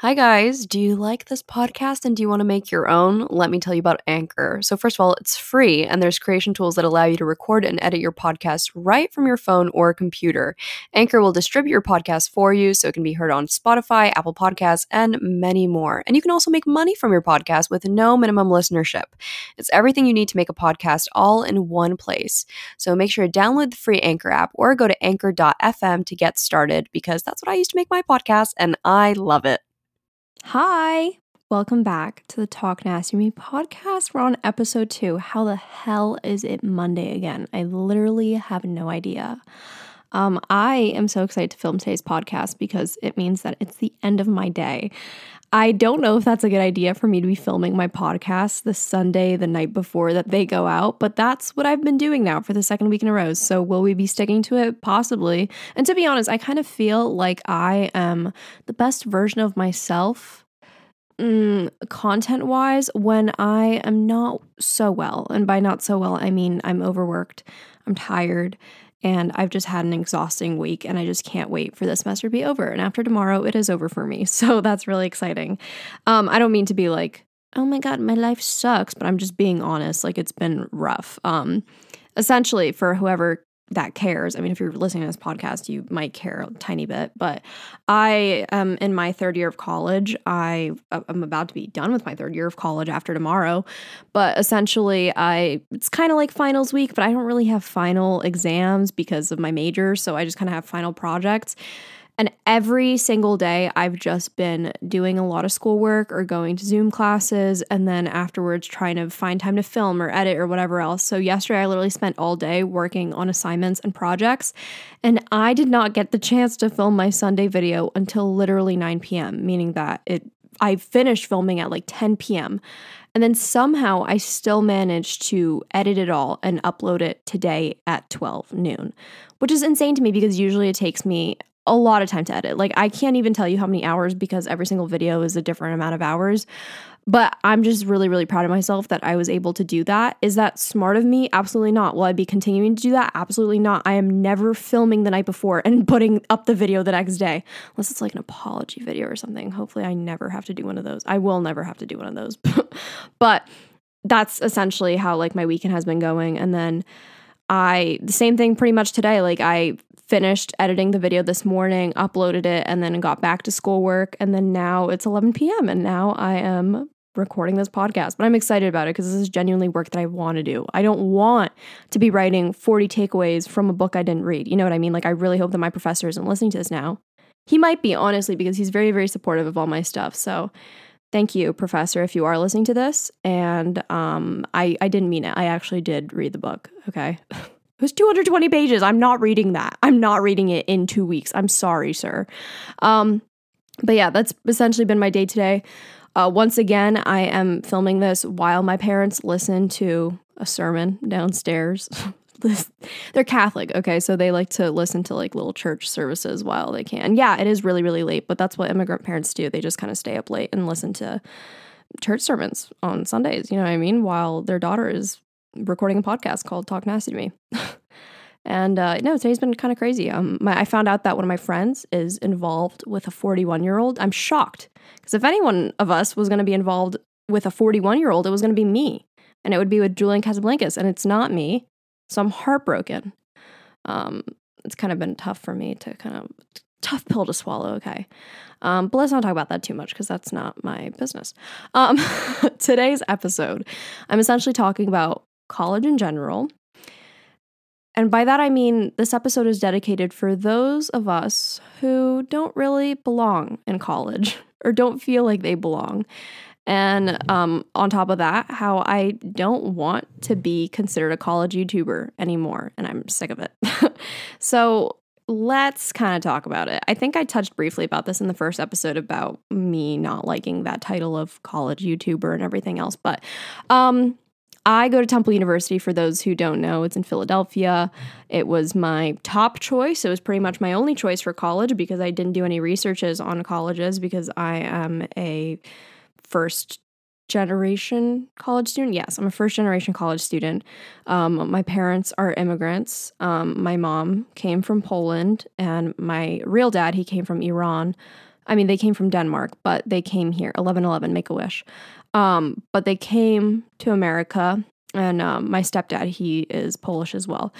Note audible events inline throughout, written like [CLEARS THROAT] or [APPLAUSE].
Hi, guys. Do you like this podcast and do you want to make your own? Let me tell you about Anchor. So, first of all, it's free and there's creation tools that allow you to record and edit your podcast right from your phone or computer. Anchor will distribute your podcast for you so it can be heard on Spotify, Apple Podcasts, and many more. And you can also make money from your podcast with no minimum listenership. It's everything you need to make a podcast all in one place. So, make sure to download the free Anchor app or go to anchor.fm to get started because that's what I used to make my podcast and I love it. Hi, welcome back to the Talk Nasty Me podcast. We're on episode two. How the hell is it Monday again? I literally have no idea. Um, I am so excited to film today's podcast because it means that it's the end of my day. I don't know if that's a good idea for me to be filming my podcast the Sunday, the night before that they go out, but that's what I've been doing now for the second week in a row. So, will we be sticking to it? Possibly. And to be honest, I kind of feel like I am the best version of myself mm, content wise when I am not so well. And by not so well, I mean I'm overworked, I'm tired, and I've just had an exhausting week and I just can't wait for this semester to be over. And after tomorrow, it is over for me. [LAUGHS] So that's really exciting. Um, I don't mean to be like, oh my God, my life sucks, but I'm just being honest. Like it's been rough. Um, essentially, for whoever that cares. I mean, if you're listening to this podcast, you might care a tiny bit, but I am in my third year of college. I uh, am about to be done with my third year of college after tomorrow, but essentially, I it's kind of like finals week, but I don't really have final exams because of my major, so I just kind of have final projects. And every single day, I've just been doing a lot of schoolwork or going to Zoom classes, and then afterwards trying to find time to film or edit or whatever else. So, yesterday, I literally spent all day working on assignments and projects, and I did not get the chance to film my Sunday video until literally 9 p.m., meaning that it I finished filming at like 10 p.m. And then somehow I still managed to edit it all and upload it today at 12 noon, which is insane to me because usually it takes me a lot of time to edit. Like I can't even tell you how many hours because every single video is a different amount of hours. But I'm just really, really proud of myself that I was able to do that. Is that smart of me? Absolutely not. Will I be continuing to do that? Absolutely not. I am never filming the night before and [LAUGHS] putting up the video the next day, unless it's like an apology video or something. Hopefully, I never have to do one of those. I will never have to do one of those. [LAUGHS] but that's essentially how like my weekend has been going. And then I, the same thing pretty much today. Like I finished editing the video this morning, uploaded it, and then got back to schoolwork. And then now it's 11 p.m. and now I am recording this podcast. But I'm excited about it because this is genuinely work that I want to do. I don't want to be writing 40 takeaways from a book I didn't read. You know what I mean? Like, I really hope that my professor isn't listening to this now. He might be, honestly, because he's very, very supportive of all my stuff. So, thank you, professor, if you are listening to this. And um, I, I didn't mean it. I actually did read the book. Okay. [LAUGHS] It was 220 pages. I'm not reading that. I'm not reading it in two weeks. I'm sorry, sir. Um, but yeah, that's essentially been my day today. Uh, once again, I am filming this while my parents listen to a sermon downstairs. [LAUGHS] They're Catholic, okay, so they like to listen to like little church services while they can. Yeah, it is really, really late, but that's what immigrant parents do. They just kind of stay up late and listen to church sermons on Sundays, you know what I mean? While their daughter is recording a podcast called Talk Nasty to Me. [LAUGHS] and uh, no, today's been kind of crazy. Um, my, I found out that one of my friends is involved with a 41 year old. I'm shocked because if anyone of us was going to be involved with a 41 year old, it was going to be me, and it would be with Julian Casablancas, and it's not me. So I'm heartbroken. Um, it's kind of been tough for me to kind of tough pill to swallow. Okay. Um, but let's not talk about that too much because that's not my business. Um, [LAUGHS] today's episode, I'm essentially talking about college in general. And by that I mean this episode is dedicated for those of us who don't really belong in college [LAUGHS] or don't feel like they belong. And um, on top of that, how I don't want to be considered a college YouTuber anymore. And I'm sick of it. [LAUGHS] so let's kind of talk about it. I think I touched briefly about this in the first episode about me not liking that title of college YouTuber and everything else. But um, I go to Temple University for those who don't know. It's in Philadelphia. It was my top choice. It was pretty much my only choice for college because I didn't do any researches on colleges because I am a first generation college student. Yes, I'm a first generation college student. Um, my parents are immigrants. Um, my mom came from Poland, and my real dad, he came from Iran. I mean, they came from Denmark, but they came here, 1111, Make a Wish. Um, but they came to America, and um, my stepdad, he is Polish as well.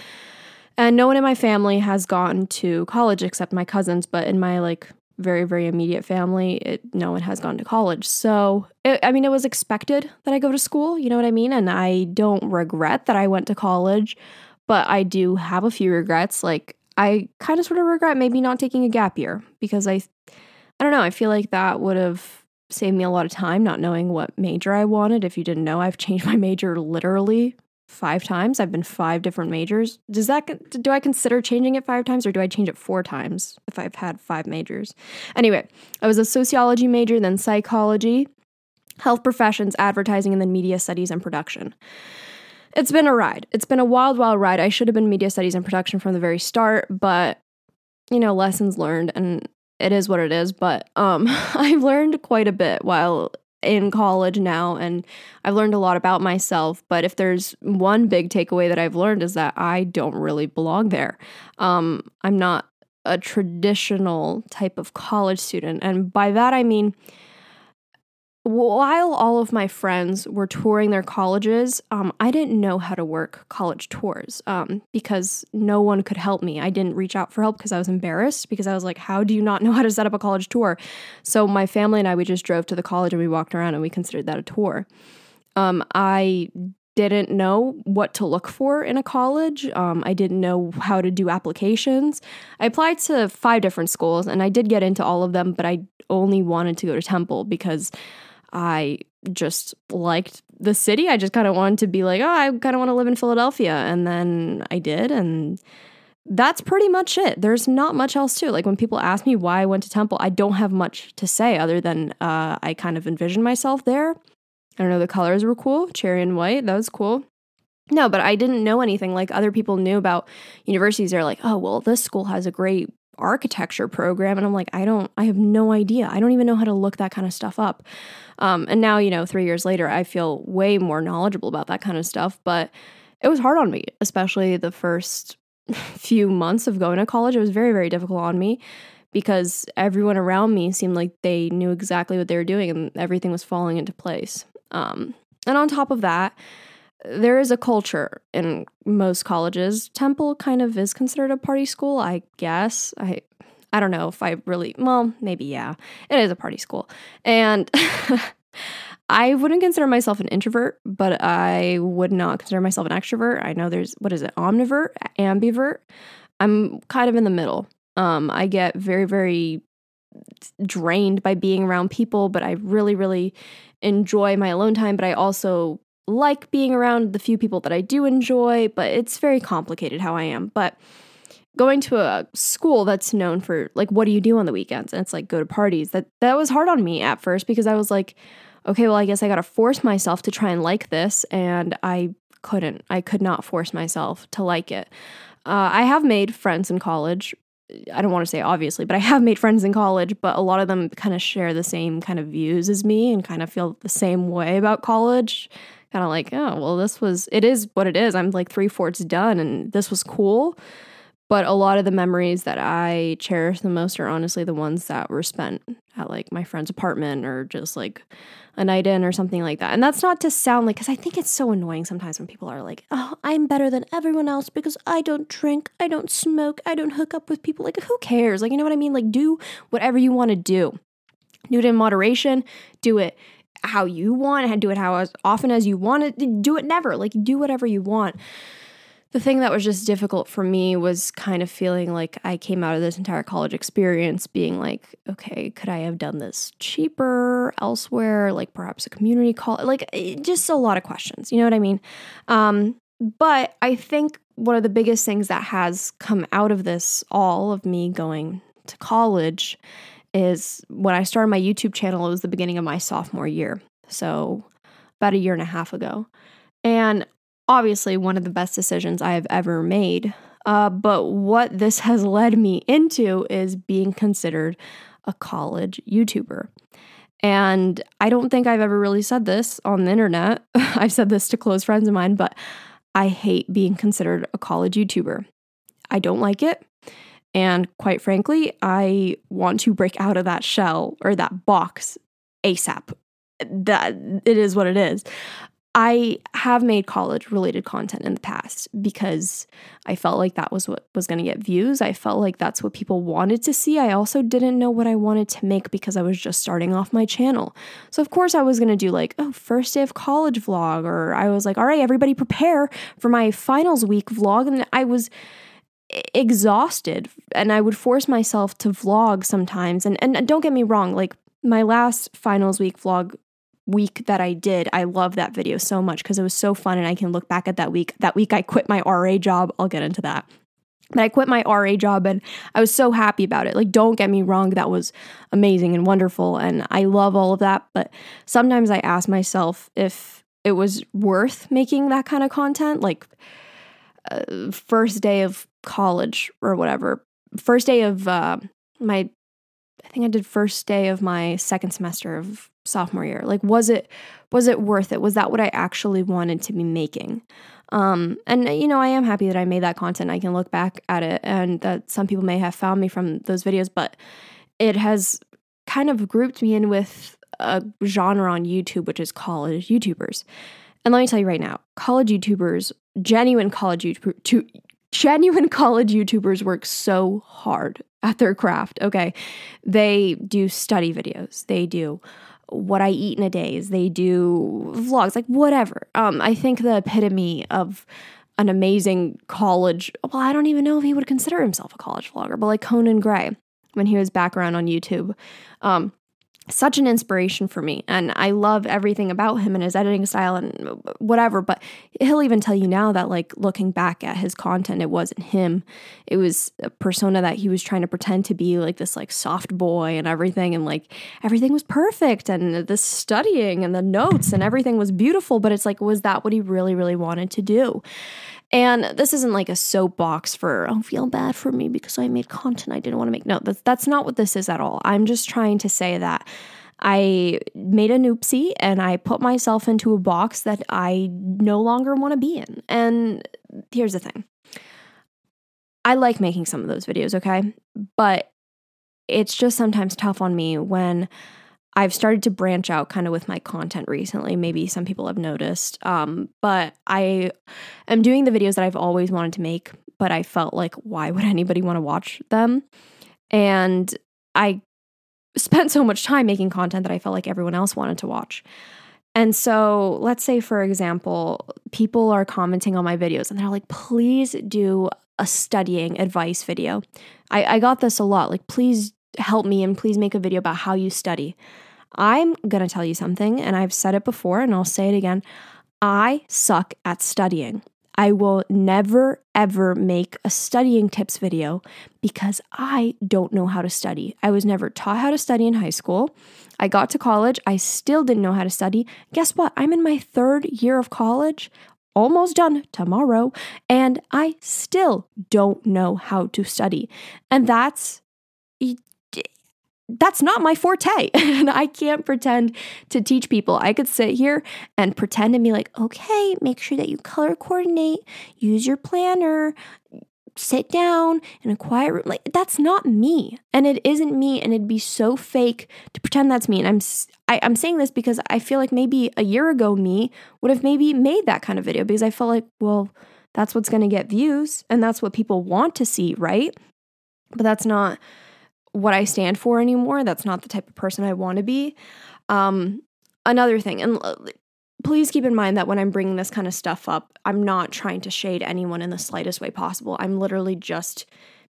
And no one in my family has gone to college except my cousins, but in my like very, very immediate family, it, no one has gone to college. So, it, I mean, it was expected that I go to school, you know what I mean? And I don't regret that I went to college, but I do have a few regrets. Like, I kind of sort of regret maybe not taking a gap year because I, I don't know, I feel like that would have saved me a lot of time not knowing what major I wanted. If you didn't know, I've changed my major literally five times. I've been five different majors. Does that do I consider changing it five times or do I change it four times if I've had five majors? Anyway, I was a sociology major, then psychology, health professions, advertising, and then media studies and production. It's been a ride. It's been a wild, wild ride. I should have been media studies and production from the very start, but you know, lessons learned and it is what it is. But um, [LAUGHS] I've learned quite a bit while in college now and I've learned a lot about myself. But if there's one big takeaway that I've learned is that I don't really belong there. Um, I'm not a traditional type of college student. And by that I mean, while all of my friends were touring their colleges, um, I didn't know how to work college tours um, because no one could help me. I didn't reach out for help because I was embarrassed because I was like, how do you not know how to set up a college tour? So my family and I, we just drove to the college and we walked around and we considered that a tour. Um, I didn't know what to look for in a college. Um, I didn't know how to do applications. I applied to five different schools and I did get into all of them, but I only wanted to go to Temple because I just liked the city. I just kind of wanted to be like, oh, I kind of want to live in Philadelphia. And then I did. And that's pretty much it. There's not much else to. Like when people ask me why I went to Temple, I don't have much to say other than uh, I kind of envisioned myself there. I don't know, the colors were cool, cherry and white. That was cool. No, but I didn't know anything like other people knew about universities. They're like, oh, well, this school has a great architecture program. And I'm like, I don't, I have no idea. I don't even know how to look that kind of stuff up. Um, and now, you know, three years later, I feel way more knowledgeable about that kind of stuff. But it was hard on me, especially the first [LAUGHS] few months of going to college. It was very, very difficult on me because everyone around me seemed like they knew exactly what they were doing and everything was falling into place. Um, and on top of that, there is a culture in most colleges. Temple kind of is considered a party school, I guess. I I don't know if I really well, maybe yeah. It is a party school. And [LAUGHS] I wouldn't consider myself an introvert, but I would not consider myself an extrovert. I know there's what is it, omnivert, ambivert. I'm kind of in the middle. Um, I get very, very drained by being around people, but I really, really enjoy my alone time. But I also like being around the few people that I do enjoy, but it's very complicated how I am. But going to a school that's known for like what do you do on the weekends and it's like go to parties that that was hard on me at first because I was like okay well I guess I got to force myself to try and like this and I couldn't I could not force myself to like it. Uh, I have made friends in college. I don't want to say obviously, but I have made friends in college, but a lot of them kind of share the same kind of views as me and kind of feel the same way about college kind of like, oh, well, this was, it is what it is. I'm like three fourths done and this was cool. But a lot of the memories that I cherish the most are honestly the ones that were spent at like my friend's apartment or just like a night in or something like that. And that's not to sound like, because I think it's so annoying sometimes when people are like, oh, I'm better than everyone else because I don't drink, I don't smoke, I don't hook up with people. Like, who cares? Like, you know what I mean? Like, do whatever you want to do. Do it in moderation, do it how you want and do it how as often as you want it do it never like do whatever you want the thing that was just difficult for me was kind of feeling like I came out of this entire college experience being like, okay, could I have done this cheaper elsewhere? Like perhaps a community college, like eh, just a lot of questions. You know what I mean? Um, but I think one of the biggest things that has come out of this all of me going to college is when I started my YouTube channel, it was the beginning of my sophomore year. So about a year and a half ago. And obviously, one of the best decisions I have ever made. Uh, but what this has led me into is being considered a college YouTuber. And I don't think I've ever really said this on the internet. [LAUGHS] I've said this to close friends of mine, but I hate being considered a college YouTuber. I don't like it. And quite frankly, I want to break out of that shell or that box ASAP. That it is what it is. I have made college related content in the past because I felt like that was what was going to get views. I felt like that's what people wanted to see. I also didn't know what I wanted to make because I was just starting off my channel. So, of course, I was going to do like, oh, first day of college vlog, or I was like, all right, everybody prepare for my finals week vlog. And I was exhausted and I would force myself to vlog sometimes. And, and don't get me wrong, like, my last finals week vlog week that I did, I love that video so much because it was so fun and I can look back at that week. That week I quit my RA job. I'll get into that. But I quit my RA job and I was so happy about it. Like, don't get me wrong, that was amazing and wonderful. And I love all of that. But sometimes I ask myself if it was worth making that kind of content. Like, uh, first day of college or whatever, first day of uh, my, I think I did first day of my second semester of sophomore year. Like was it was it worth it? Was that what i actually wanted to be making? Um and you know i am happy that i made that content. I can look back at it and that some people may have found me from those videos but it has kind of grouped me in with a genre on youtube which is college youtubers. And let me tell you right now college youtubers genuine college youtubers genuine college YouTubers work so hard at their craft. Okay. They do study videos, they do what I eat in a day. They do vlogs, like whatever. Um, I think the epitome of an amazing college. Well, I don't even know if he would consider himself a college vlogger, but like Conan Gray when he was back around on YouTube. Um, such an inspiration for me and i love everything about him and his editing style and whatever but he'll even tell you now that like looking back at his content it wasn't him. It was a persona that he was trying to pretend to be like this like soft boy and everything and like everything was perfect and the studying and the notes and everything was beautiful but it's like was that what he really really wanted to do and this isn't like a soapbox for, oh, feel bad for me because I made content I didn't want to make. No, that's, that's not what this is at all. I'm just trying to say that I made a noopsie and I put myself into a box that I no longer want to be in. And here's the thing I like making some of those videos, okay? But it's just sometimes tough on me when I've started to branch out kind of with my content recently. Maybe some people have noticed. Um, but I am doing the videos that I've always wanted to make, but I felt like, why would anybody want to watch them? And I spent so much time making content that I felt like everyone else wanted to watch. And so, let's say, for example, people are commenting on my videos and they're like, please do a studying advice video. I, I got this a lot. Like, please help me and please make a video about how you study. I'm going to tell you something, and I've said it before and I'll say it again. I suck at studying. I will never, ever make a studying tips video because I don't know how to study. I was never taught how to study in high school. I got to college, I still didn't know how to study. Guess what? I'm in my third year of college, almost done tomorrow, and I still don't know how to study. And that's that's not my forte. [LAUGHS] and I can't pretend to teach people. I could sit here and pretend and be like, okay, make sure that you color coordinate, use your planner, sit down in a quiet room. Like, that's not me. And it isn't me. And it'd be so fake to pretend that's me. And I'm, I, am i am saying this because I feel like maybe a year ago, me would have maybe made that kind of video because I felt like, well, that's what's going to get views and that's what people want to see, right? But that's not what I stand for anymore. That's not the type of person I want to be. Um, another thing, and please keep in mind that when I'm bringing this kind of stuff up, I'm not trying to shade anyone in the slightest way possible. I'm literally just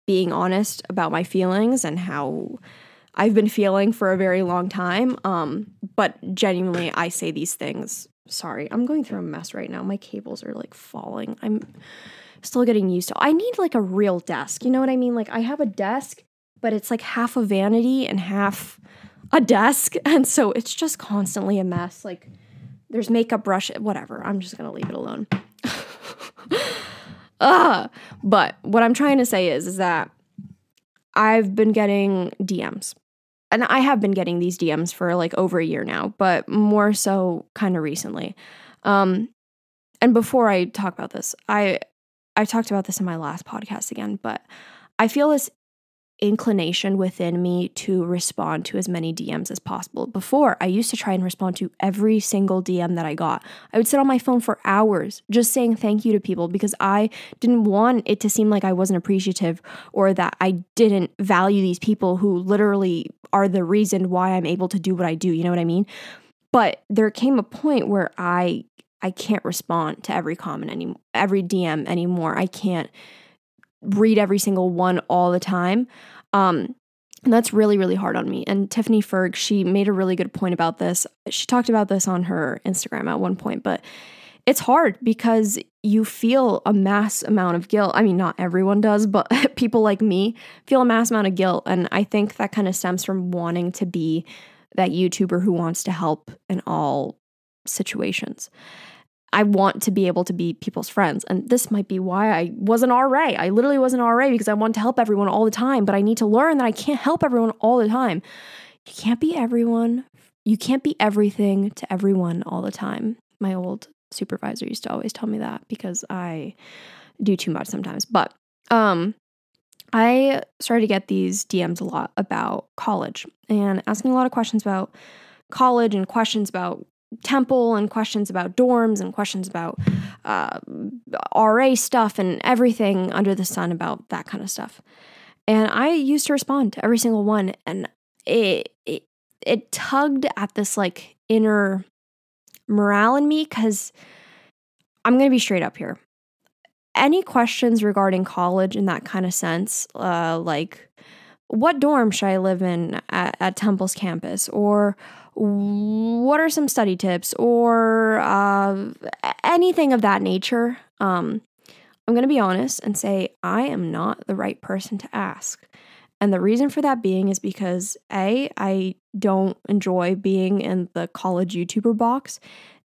being honest about my feelings and how I've been feeling for a very long time. Um, but genuinely, I say these things. Sorry, I'm going through a mess right now. My cables are like falling. I'm still getting used to. I need like a real desk. You know what I mean? Like I have a desk but it's like half a vanity and half a desk. [LAUGHS] And so it's just constantly a mess. Like there's makeup brush, whatever. I'm just going to leave it alone. [LAUGHS] uh, but what I'm trying to say is, is that I've been getting DMs. And I have been getting these DMs for like over a year now, but more so kind of recently. Um, and before I talk about this, I I talked about this in my last podcast again, but I feel this inclination within me to respond to as many DMs as possible. Before, I used to try and respond to every single DM that I got. I would sit on my phone for hours just saying thank you to people because I didn't want it to seem like I wasn't appreciative or that I didn't value these people who literally are the reason why I'm able to do what I do. You know what I mean? But there came a point where I I can't respond to every comment anymore, every DM anymore. I can't read every single one all the time. Um, and that's really, really hard on me. And Tiffany Ferg, she made a really good point about this. She talked about this on her Instagram at one point, but it's hard because you feel a mass amount of guilt. I mean, not everyone does, but [LAUGHS] people like me feel a mass amount of guilt. And I think that kind of stems from wanting to be that YouTuber who wants to help in all situations. I want to be able to be people's friends. And this might be why I was an RA. I literally was an RA because I want to help everyone all the time, but I need to learn that I can't help everyone all the time. You can't be everyone. You can't be everything to everyone all the time. My old supervisor used to always tell me that because I do too much sometimes. But um I started to get these DMs a lot about college and asking a lot of questions about college and questions about temple and questions about dorms and questions about uh, RA stuff and everything under the sun about that kind of stuff. And I used to respond to every single one, and it it, it tugged at this like inner morale in me because I'm gonna be straight up here. Any questions regarding college in that kind of sense, uh, like what dorm should I live in at, at Temple's campus, or what are some study tips or uh, anything of that nature, um, I'm going to be honest and say I am not the right person to ask. And the reason for that being is because A, I don't enjoy being in the college YouTuber box,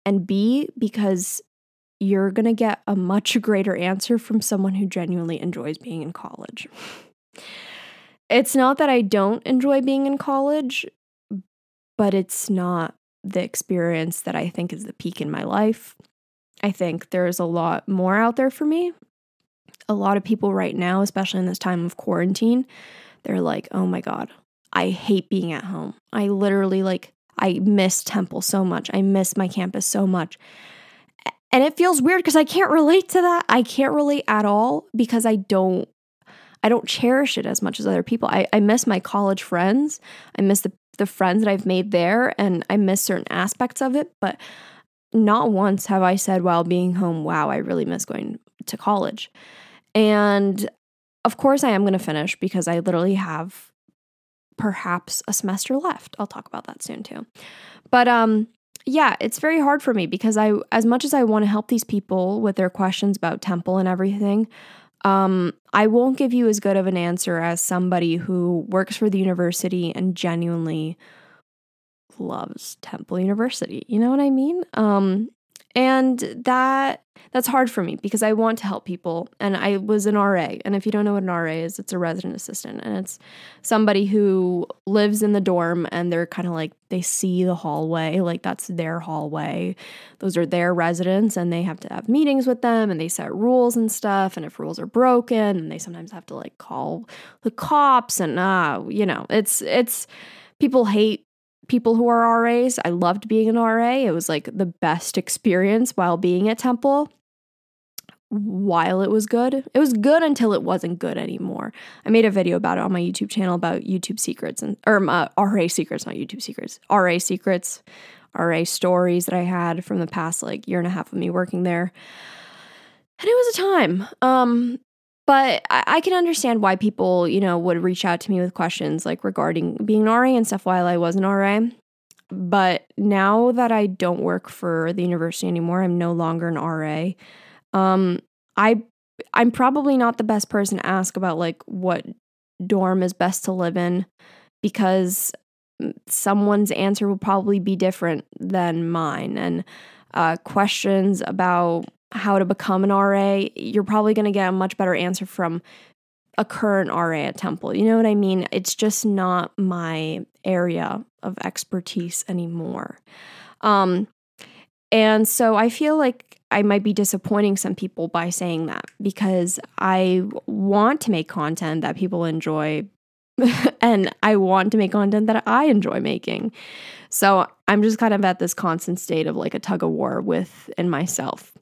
and B, because you're going to get a much greater answer from someone who genuinely enjoys being in college. It's not that I don't enjoy being in college but it's not the experience that I think is the peak in my life. I think there's a lot more out there for me. A lot of people right now, especially in this time of quarantine, they're like, oh my God, I hate being at home. I literally like, I miss Temple so much. I miss my campus so much. And it feels weird because I can't relate to that. I can't relate at all because I don't I don't cherish it as much as other people. I, I miss my college friends. I miss the the friends that I've made there and I miss certain aspects of it, but not once have I said while being home, wow, I really miss going to college. And of course, I am going to finish because I literally have perhaps a semester left. I'll talk about that soon too. But um yeah, it's very hard for me because I as much as I want to help these people with their questions about temple and everything, um, I won't give you as good of an answer as somebody who works for the university and genuinely loves Temple University. You know what I mean? Um, and that that's hard for me because I want to help people. And I was an RA and if you don't know what an RA is it's a resident assistant. And it's somebody who lives in the dorm and they're kind of like they see the hallway like that's their hallway. Those are their residents and they have to have meetings with them and they set rules and stuff. And if rules are broken and they sometimes have to like call the cops and uh you know it's it's people hate people who are RAs. I loved being an RA. It was like the best experience while being at Temple. While it was good, it was good until it wasn't good anymore. I made a video about it on my YouTube channel about YouTube secrets and or uh, RA secrets, not YouTube secrets, RA secrets, RA stories that I had from the past like year and a half of me working there. And it was a time. Um, but I, I, can understand why people, you know, would reach out to me with questions like regarding being an RA and stuff while I was an RA. But now that I don't work for the university anymore, I'm no longer an RA. Um, I I'm probably not the best person to ask about like what dorm is best to live in because someone's answer will probably be different than mine and uh, questions about how to become an RA, you're probably going to get a much better answer from a current RA at Temple. You know what I mean? It's just not my area of expertise anymore. Um, and so I feel like I might be disappointing some people by saying that because I want to make content that people enjoy [LAUGHS] and I want to make content that I enjoy making. So I'm just kind of at this constant state of like a tug of war within myself.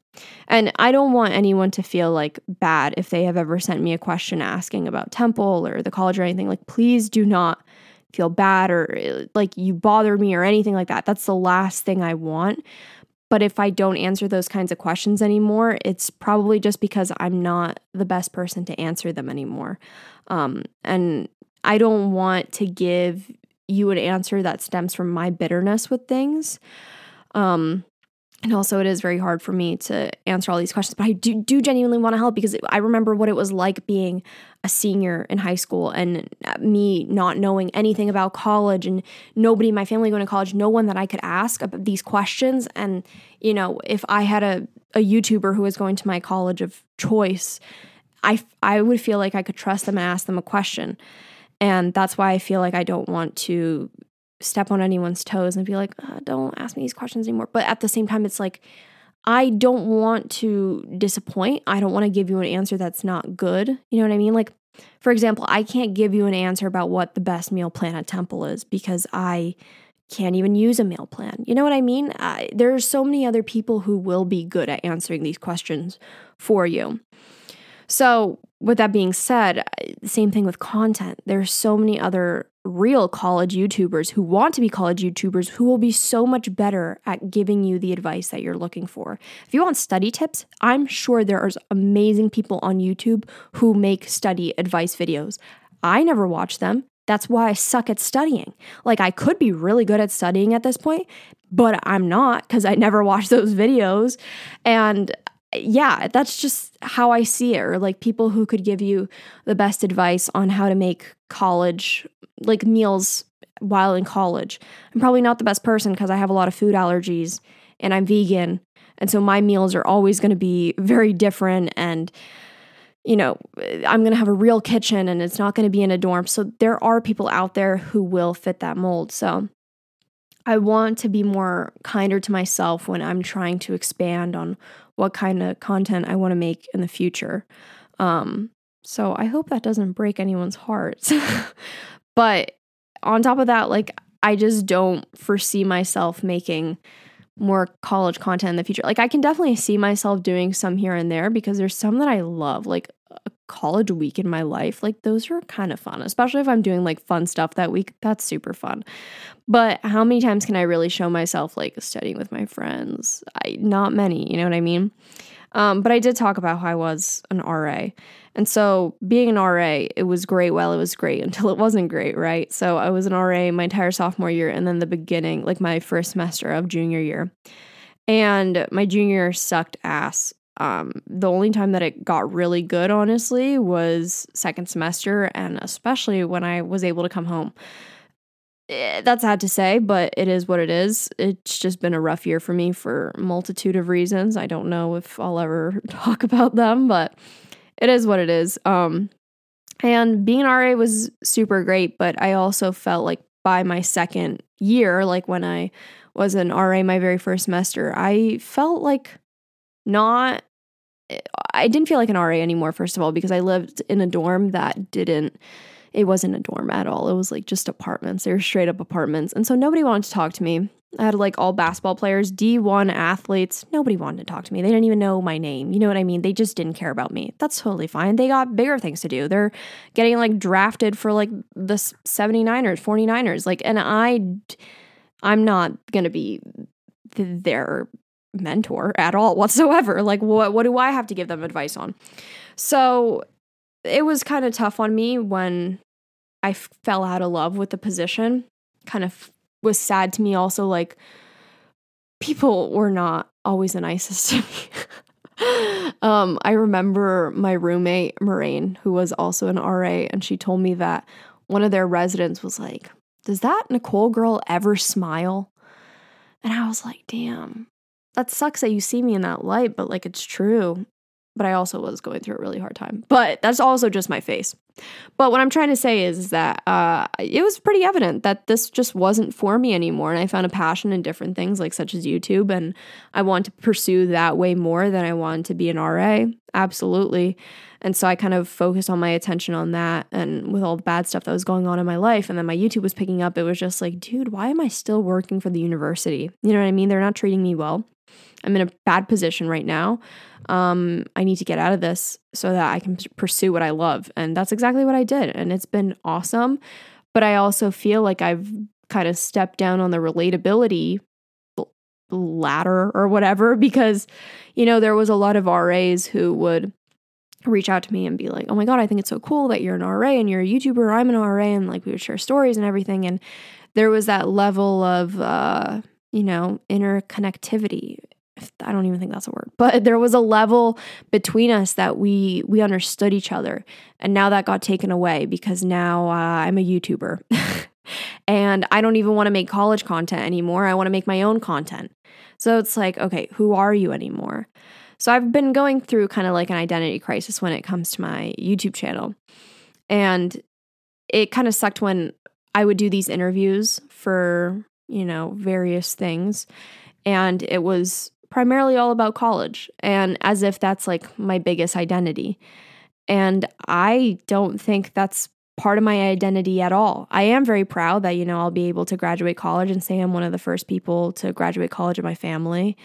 And I don't want anyone to feel like bad if they have ever sent me a question asking about Temple or the college or anything. Like, please do not feel bad or like you bothered me or anything like that. That's the last thing I want. But if I don't answer those kinds of questions anymore, it's probably just because I'm not the best person to answer them anymore. Um, and I don't want to give you an answer that stems from my bitterness with things. Um, and also it is very hard for me to answer all these questions but i do, do genuinely want to help because i remember what it was like being a senior in high school and uh, me not knowing anything about college and nobody in my family going to college no one that i could ask about these questions. And you know if i had a, a youtuber who was going to my college of choice i i would feel like i could trust them and ask them a question. And that's why i feel like i don't want to step on anyone's toes and be like, don't ask me these questions anymore. But at the same time, it's like, I don't want to disappoint. I don't want to give you an answer that's not good. You know what I mean? Like, for example, I can't give you an answer about what the best meal plan at Temple is because I can't even use a meal plan. You know what I mean? I, there are so many other people who will be good at answering these questions for you. So, with that being said, same thing with content. There's so many other real college YouTubers who want to be college YouTubers who will be so much better at giving you the advice that you're looking for. If you want study tips, I'm sure there are amazing people on YouTube who make study advice videos. I never watch them. That's why I suck at studying. Like, I could be really good at studying at this point, but I'm not because I never watch those [LAUGHS] videos. And yeah, that's just how I see it. Or like people who could give you the best advice on how to make college, like meals while in college. I'm probably not the best person because I have a lot of food allergies and I'm vegan. And so my meals are always going to be very different. And, you know, I'm going to have a real kitchen and it's not going to be in a dorm. So there are people out there who will fit that mold. So I want to be more kinder to myself when I'm trying to expand on what kind of content I want to make in the future. Um, so I hope that doesn't break anyone's hearts. [LAUGHS] but on top of that, like, I just don't foresee myself making more college content in the future. Like, I can definitely see myself doing some here and there because there's some that I love. Like, a college week in my life, like those are kind of fun, especially if I'm doing like fun stuff that week. That's super fun. But how many times can I really show myself like studying with my friends? I not many, you know what I mean? Um, but I did talk about how I was an RA. And so being an RA, it was great while it was great [LAUGHS] until it wasn't great, right? So I was an RA my entire sophomore year and then the beginning, like my first semester of junior year. And my junior sucked ass. Um, the only time that it got really good, honestly, was second semester, and especially when I was able to come home. Eh, that's sad to say, but it is what it is. It's just been a rough year for me for multitude of reasons. I don't know if I'll ever [LAUGHS] talk about them, but it is what it is. Um, and being an RA was super great, but I also felt like by my second year, like when I was an RA my very first semester, I felt like not eh, I didn't feel like an RA anymore first of all because I lived in a dorm that didn't it wasn't a dorm at all. It was like just apartments. They were straight up apartments. And so nobody wanted to talk to me. I had like all basketball players, D1 athletes. Nobody wanted to talk to me. They didn't even know my name. You know what I mean? They just didn't care about me. That's totally fine. They got bigger things to do. They're getting like drafted for like the 79ers, 49ers. Like, and I, I'm not going to be their mentor at all whatsoever. Like what what do I have to give them advice on? So it was kind of tough on me when I fell out of love with the position. Kind of was sad to me also like people were not always the nicest to me. [LAUGHS] um, I remember my roommate, Moraine, who was also an RA, and she told me that one of their residents was like, Does that Nicole girl ever smile? And I was like, Damn, that sucks that you see me in that light, but like it's true. But I also was going through a really hard time. But that's also just my face. But what I'm trying to say is, is that uh, it was pretty evident that this just wasn't for me anymore. And I found a passion in different things, like such as YouTube. And I want to pursue that way more than I want to be an RA. Absolutely. And so I kind of focused on my attention on that. And with all the bad stuff that was going on in my life, and then my YouTube was picking up, it was just like, dude, why am I still working for the university? You know what I mean? They're not treating me well. I'm in a bad position right now. Um, I need to get out of this so that I can pursue what I love. And that's exactly what I did. And it's been awesome. But I also feel like I've kind of stepped down on the relatability ladder or whatever [LAUGHS] because, you know, there was a lot of RAs who would reach out to me and be like, oh my God, I think it's so cool that you're an RA and you're a YouTuber, I'm an RA. And like we would share stories and everything. And there was that level of, uh, you know, interconnectivity I don't even think that's a word, but there was a level between us that we we understood each other, and now that got taken away because now uh, I'm a YouTuber, [LAUGHS] and I don't even want to make college content anymore. I want to make my own content. So it's like, okay, who are you anymore? So I've been going through kind of like an identity crisis when it comes to my YouTube channel, and it kind of sucked when I would do these interviews for you know various things and it was primarily all about college and as if that's like my biggest identity. And I don't think that's part of my identity at all. I am very proud that, you know, I'll be able to graduate college and say I'm one of the first people to graduate college in my family.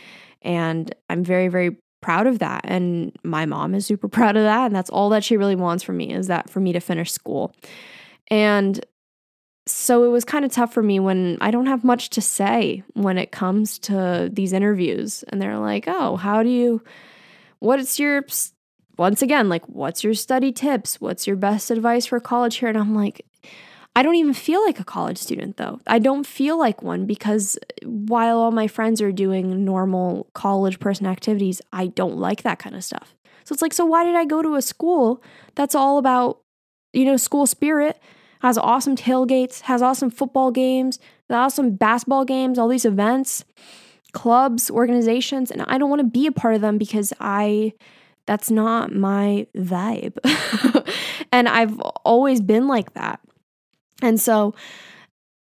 And I'm very, very proud of that. And my mom is super [LAUGHS] proud of that. And that's all that she really wants from me is that for me to finish school. And so it was kind of tough for me when I don't have much to say when it comes to these interviews. And they're like, oh, how do you, what's your, once again, like, what's your study tips? What's your best advice for college here? And I'm like, I don't even feel like a college student though. I don't feel like one because while all my friends are doing normal college person activities, I don't like that kind of stuff. So it's like, so why did I go to a school that's all about, you know, school spirit? Has awesome tailgates, has awesome football games, awesome basketball games, all these events, clubs, organizations, and I don't want to be a part of them because I that's not my vibe. [LAUGHS] and I've always been like that. And so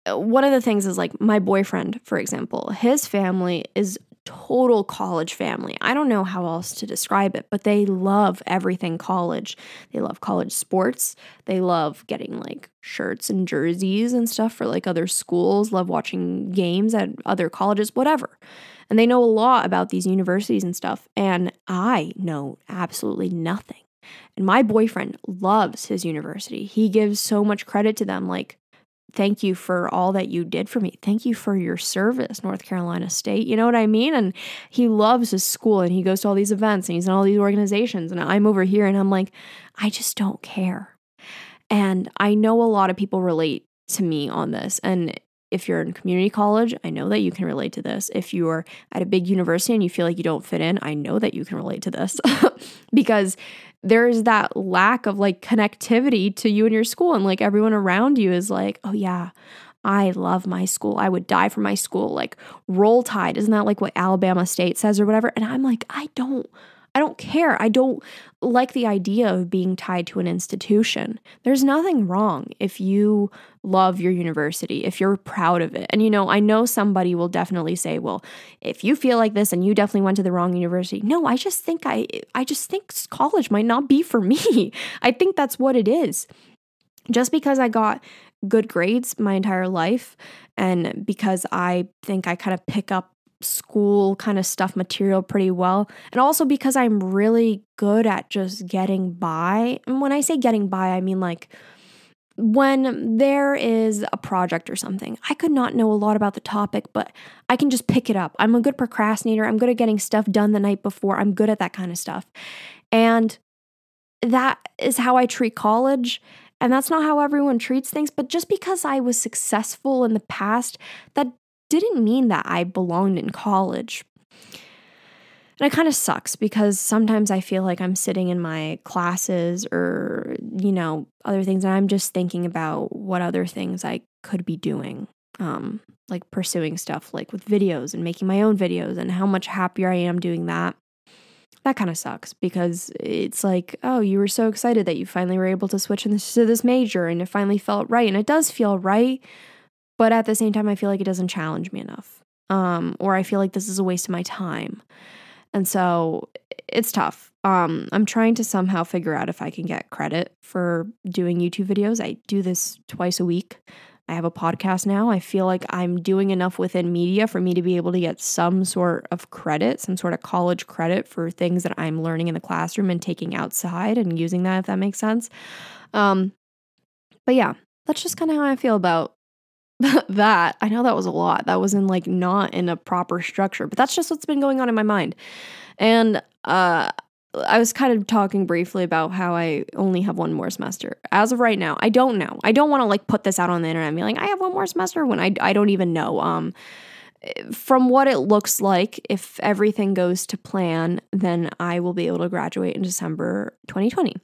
uh, one of the things is like my boyfriend, for example, his family is total college family. I don't know how else to describe it, but they love everything college. They love college sports. They love getting like shirts and jerseys and stuff for like other schools, love watching games at other colleges, whatever. And they know a lot about these universities and stuff. And I know absolutely nothing. And my boyfriend loves his university. He gives so much credit to them. Like, thank you for all that you did for me. Thank you for your service, North Carolina State. You know what I mean? And he loves his school and he goes to all these events and he's in all these organizations. And I'm over here and I'm like, I just don't care. And I know a lot of people relate to me on this. And if you're in community college, I know that you can relate to this. If you're at a big university and you feel like you don't fit in, I know that you can relate to this [LAUGHS] because there's that lack of like connectivity to you and your school and like everyone around you is like oh yeah I love my school. I would die for my school. Like roll tide. Isn't that like what Alabama State says or whatever? And I'm like, I don't I don't care. I don't like the idea of being tied to an institution. There's nothing wrong if you love your university, if you're proud of it. And you know, I know somebody will definitely say, "Well, if you feel like this and you definitely went to the wrong university." No, I just think I I just think college might not be for me. [LAUGHS] I think that's what it is. Just because I got good grades my entire life and because I think I kind of pick up school kind of stuff material pretty well. And also because I'm really good at just getting by. And when I say getting by, I mean like when there is a project or something, I could not know a lot about the topic, but I can just pick it up. I'm a good procrastinator. I'm good at getting stuff done the night before. I'm good at that kind of stuff. And that is how I treat college. And that's not how everyone treats things. But just because I was successful in the past, that didn't mean that I belonged in college. And it kind of sucks because sometimes I feel like I'm sitting in my classes or, you know, other things, and I'm just thinking about what other things I could be doing. Um, like pursuing stuff like with videos and making my own videos and how much happier I am doing that. that kind of sucks because it's like, oh, you were so excited that you finally were able to switch into this major and it finally felt right. And it does feel right. But at the same time, I feel like it doesn't challenge me enough. Um, or I feel like this is a waste of my time. And so it's tough. Um, I'm trying to somehow figure out if I can get credit for doing YouTube videos. I do this twice a week. I have a podcast now. I feel like I'm doing enough within media for me to be able to get some sort of credit, some sort of college credit for things that I'm learning in the classroom and taking outside and using that, if that makes sense. Um, but yeah, that's just kind of how I feel about [LAUGHS] that. I know that was a lot. That was in like not in a proper structure, but that's just what's been going on in my mind. And uh I was kind of talking briefly about how I only have one more semester. As of right now, I don't know. I don't want to like put this out on the internet and be like, I have one more semester when I, I don't even know. Um, from what it looks like, if everything goes to plan, then I will be able to graduate in December 2020,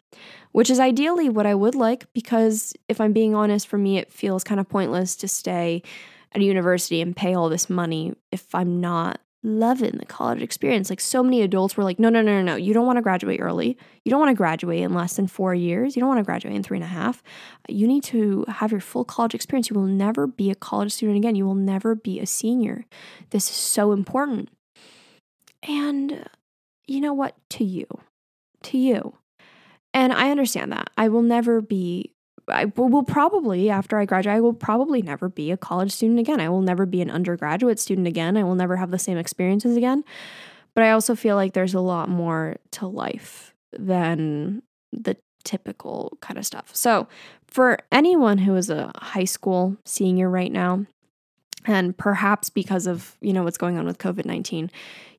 which is ideally what I would like because if I'm being honest, for me, it feels kind of pointless to stay at a university and pay all this money if I'm not loving the college experience. Like so many adults were like, no, no, no, no, no. You don't want to graduate early. You don't want to graduate in less than four years. You don't want to graduate in three and a half. You need to have your full college experience. You will never be a college student again. You will never be a senior. This is so important. And you know what? To you, to you. And I understand that. I will never be I will probably, after I graduate, I will probably never be a college student again. I will never be an undergraduate student again. I will never have the same experiences again. But I also feel like there's a lot more to life than the typical kind of stuff. So, for anyone who is a high school senior right now, and perhaps because of, you know, what's going on with COVID-19,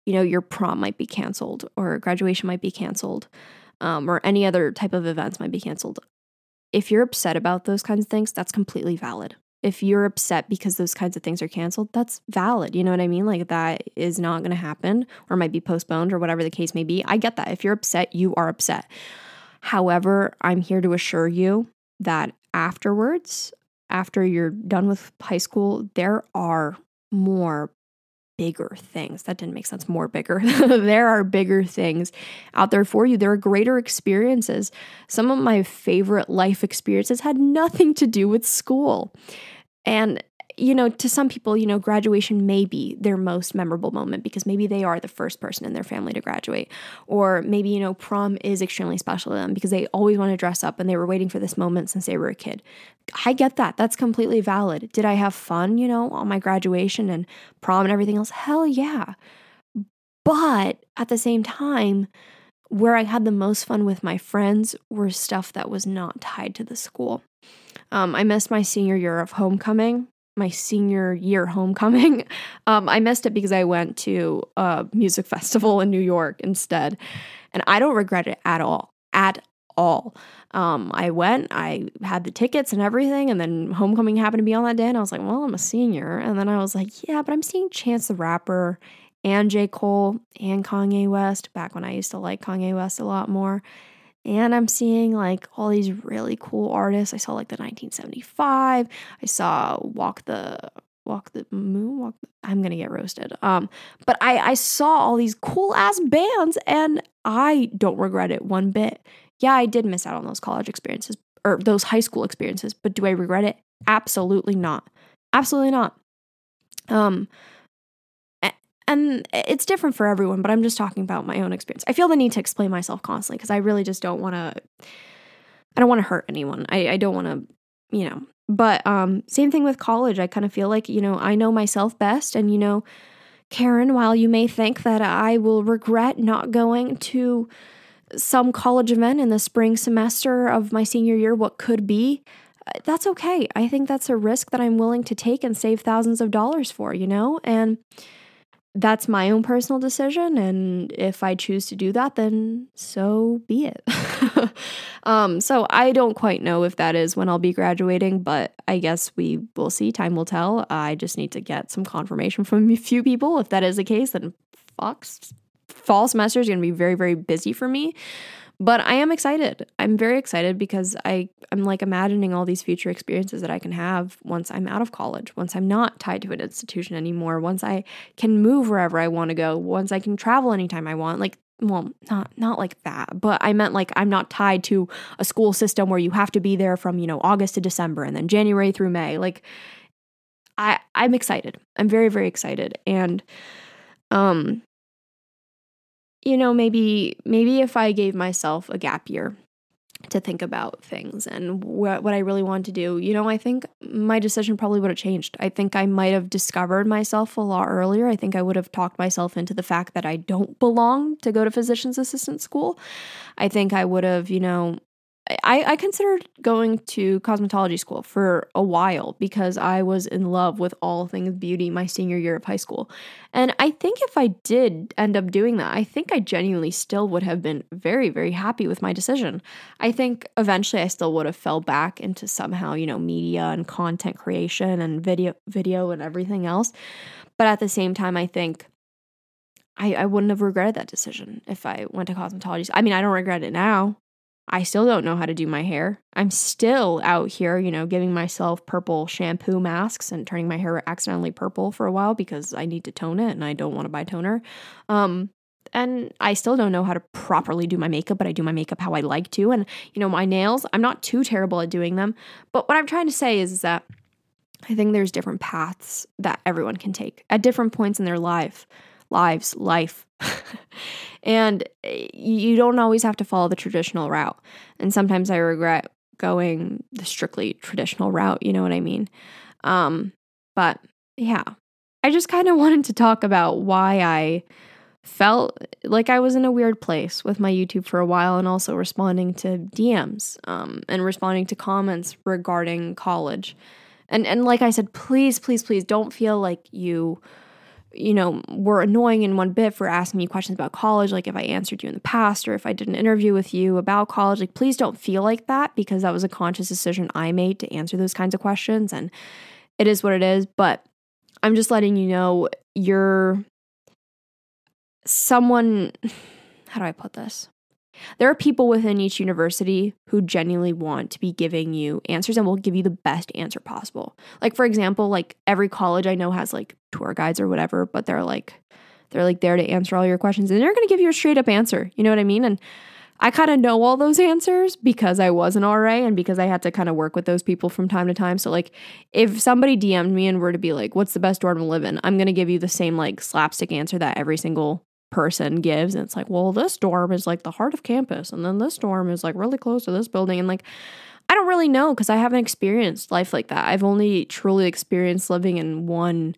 you know, your prom might be canceled or graduation might be canceled. Um, or any other type of events might be canceled if you're upset about those kinds of things, that's completely valid. If you're upset because those kinds of things are canceled, that's valid. You know what I mean? Like that is not going to happen or might be postponed or whatever the case may be. I get that. If you're upset, you are upset. However, I'm here to assure you that afterwards, after you're done with high school, there are more bigger things. That didn't make sense. More bigger. [LAUGHS] there are bigger things out there for you. There are greater experiences. Some of my favorite life experiences had nothing to do with school. And you know, to some people, you know, graduation may be their most memorable moment because maybe they are the first person in their family to graduate. Or maybe, you know, prom is extremely special to them because they always want to dress up and they were waiting for this moment since they were a kid. I get that. That's completely valid. Did I have fun, you know, on my graduation and prom and everything else? Hell yeah. But at the same time, where I had the most fun with my friends were stuff that was not tied to the school. Um, I missed my senior year of homecoming my senior year homecoming. [LAUGHS] Um, I missed it because I went to a music festival in New York instead. And I don't regret it at all. At all. Um, I went, I had the tickets and everything, and then homecoming happened to be on that day. And I was like, well, I'm a senior. And then I was like, yeah, but I'm seeing Chance the Rapper and J. Cole and Kanye West back when I used to like Kanye West a lot more. And I'm seeing like all these really cool artists. I saw like the 1975. I saw Walk the Walk the Moon. Walk. The, I'm gonna get roasted. Um, but I I saw all these cool ass bands, and I don't regret it one bit. Yeah, I did miss out on those college experiences or those high school experiences, but do I regret it? Absolutely not. Absolutely not. Um, and it's different for everyone, but I'm just talking about my own experience. I feel the need to explain myself constantly because I really just don't want to. I don't want to hurt anyone. I, I don't want to, you know. But um, same thing with college. I kind of feel like you know I know myself best, and you know, Karen. While you may think that I will regret not going to some college event in the spring semester of my senior year, what could be, uh, that's okay. I think that's a risk that I'm willing to take and save thousands of dollars for. You know, and that's my own personal decision and if i choose to do that then so be it. [LAUGHS] Um, so i don't quite know if that is when i'll be graduating but i guess we will see. Time will tell. I just need to get some confirmation from a few people. If that is the case then fall semester is going to be very very busy for me but I am excited. I'm very excited because I I'm like imagining all these future experiences that I can have once I'm out of college, once I'm not tied to an institution anymore, once I can move wherever I want to go, once I can travel anytime I want. Like well, not not like that, but I meant like I'm not tied to a school system where you have to be there from, you know, August to December and then January through May. Like I I'm excited. I'm very very excited and um you know, maybe maybe if I gave myself a gap year to think about things and what, what I really want to do, you know, I think my decision probably would have changed. I think I might have discovered myself a lot earlier. I think I would have talked myself into the fact that I don't belong to go to physician's assistant school. I think I would have, you know, I, I considered going to cosmetology school for a while because I was in love with all things beauty my senior year of high school. And I think if I did end up doing that, I think I genuinely still would have been very, very happy with my decision. I think eventually I still would have fell back into somehow, you know, media and content creation and video video and everything else. But at the same time, I think I, I wouldn't have regretted that decision if I went to cosmetology. I mean, I don't regret it now. I still don't know how to do my hair. I'm still out here, you know, giving myself purple shampoo masks and turning my hair accidentally purple for a while because I need to tone it and I don't want to buy toner. Um, and I still don't know how to properly do my makeup, but I do my makeup how I like to. And, you know, my nails, I'm not too terrible at doing them. But what I'm trying to say is, is that I think there's different paths that everyone can take at different points in their life, lives, life. [LAUGHS] and eh, you don't always have to follow the traditional route. And sometimes I regret going the strictly traditional route, you know what I mean? Um, but yeah, I just kind of [LAUGHS] wanted to talk about why I felt like I was in a weird place with my YouTube for a while and also responding to DMs um, and responding to comments regarding college. And and like I said, please, please, please don't feel like you you know, were annoying in one bit for asking me questions about college, like if I answered you in the past or if I did an interview with you about college. Like, please don't feel like that because that was a conscious decision I made to answer those kinds of questions. And it is what it is. But I'm just letting you know you're someone, [SIGHS] how do I put this? There are people within each university who genuinely want to be giving you answers and will give you the best answer possible. Like for example, like every college I know has like tour guides or whatever, but they're like they're like there to answer all your questions and they're going to give you a straight up answer. You know what I mean? And I kind of know all those answers because I was an RA and because I had to kind of work with those people from time to time. So like if somebody DM'd me and were to be like, "What's the best dorm to live in?" I'm going to give you the same like slapstick answer that every single person gives. And it's like, well, this dorm is like the heart of campus. And then this dorm is like really close to this building. And like, I don't really know because I haven't experienced life like that. I've only truly experienced living in one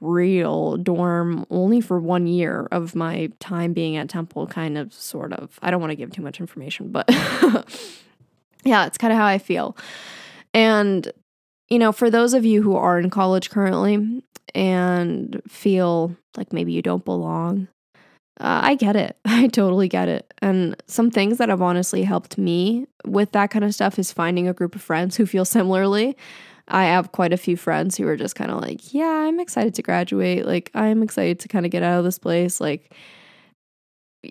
real dorm only for one year of my time being at Temple, kind of, sort of. I don't want to give too much information, but [LAUGHS] yeah, it's kind of how I feel. And, you know, for those of you who are in college currently, and feel like maybe you don't belong. Uh, I get it. [LAUGHS] I totally get it. And some things that have honestly helped me with that kind of stuff is finding a group of friends who feel similarly. I have quite a few friends who are just kind of like, yeah, I'm excited to graduate. Like, I'm excited to kind of get out of this place. Like,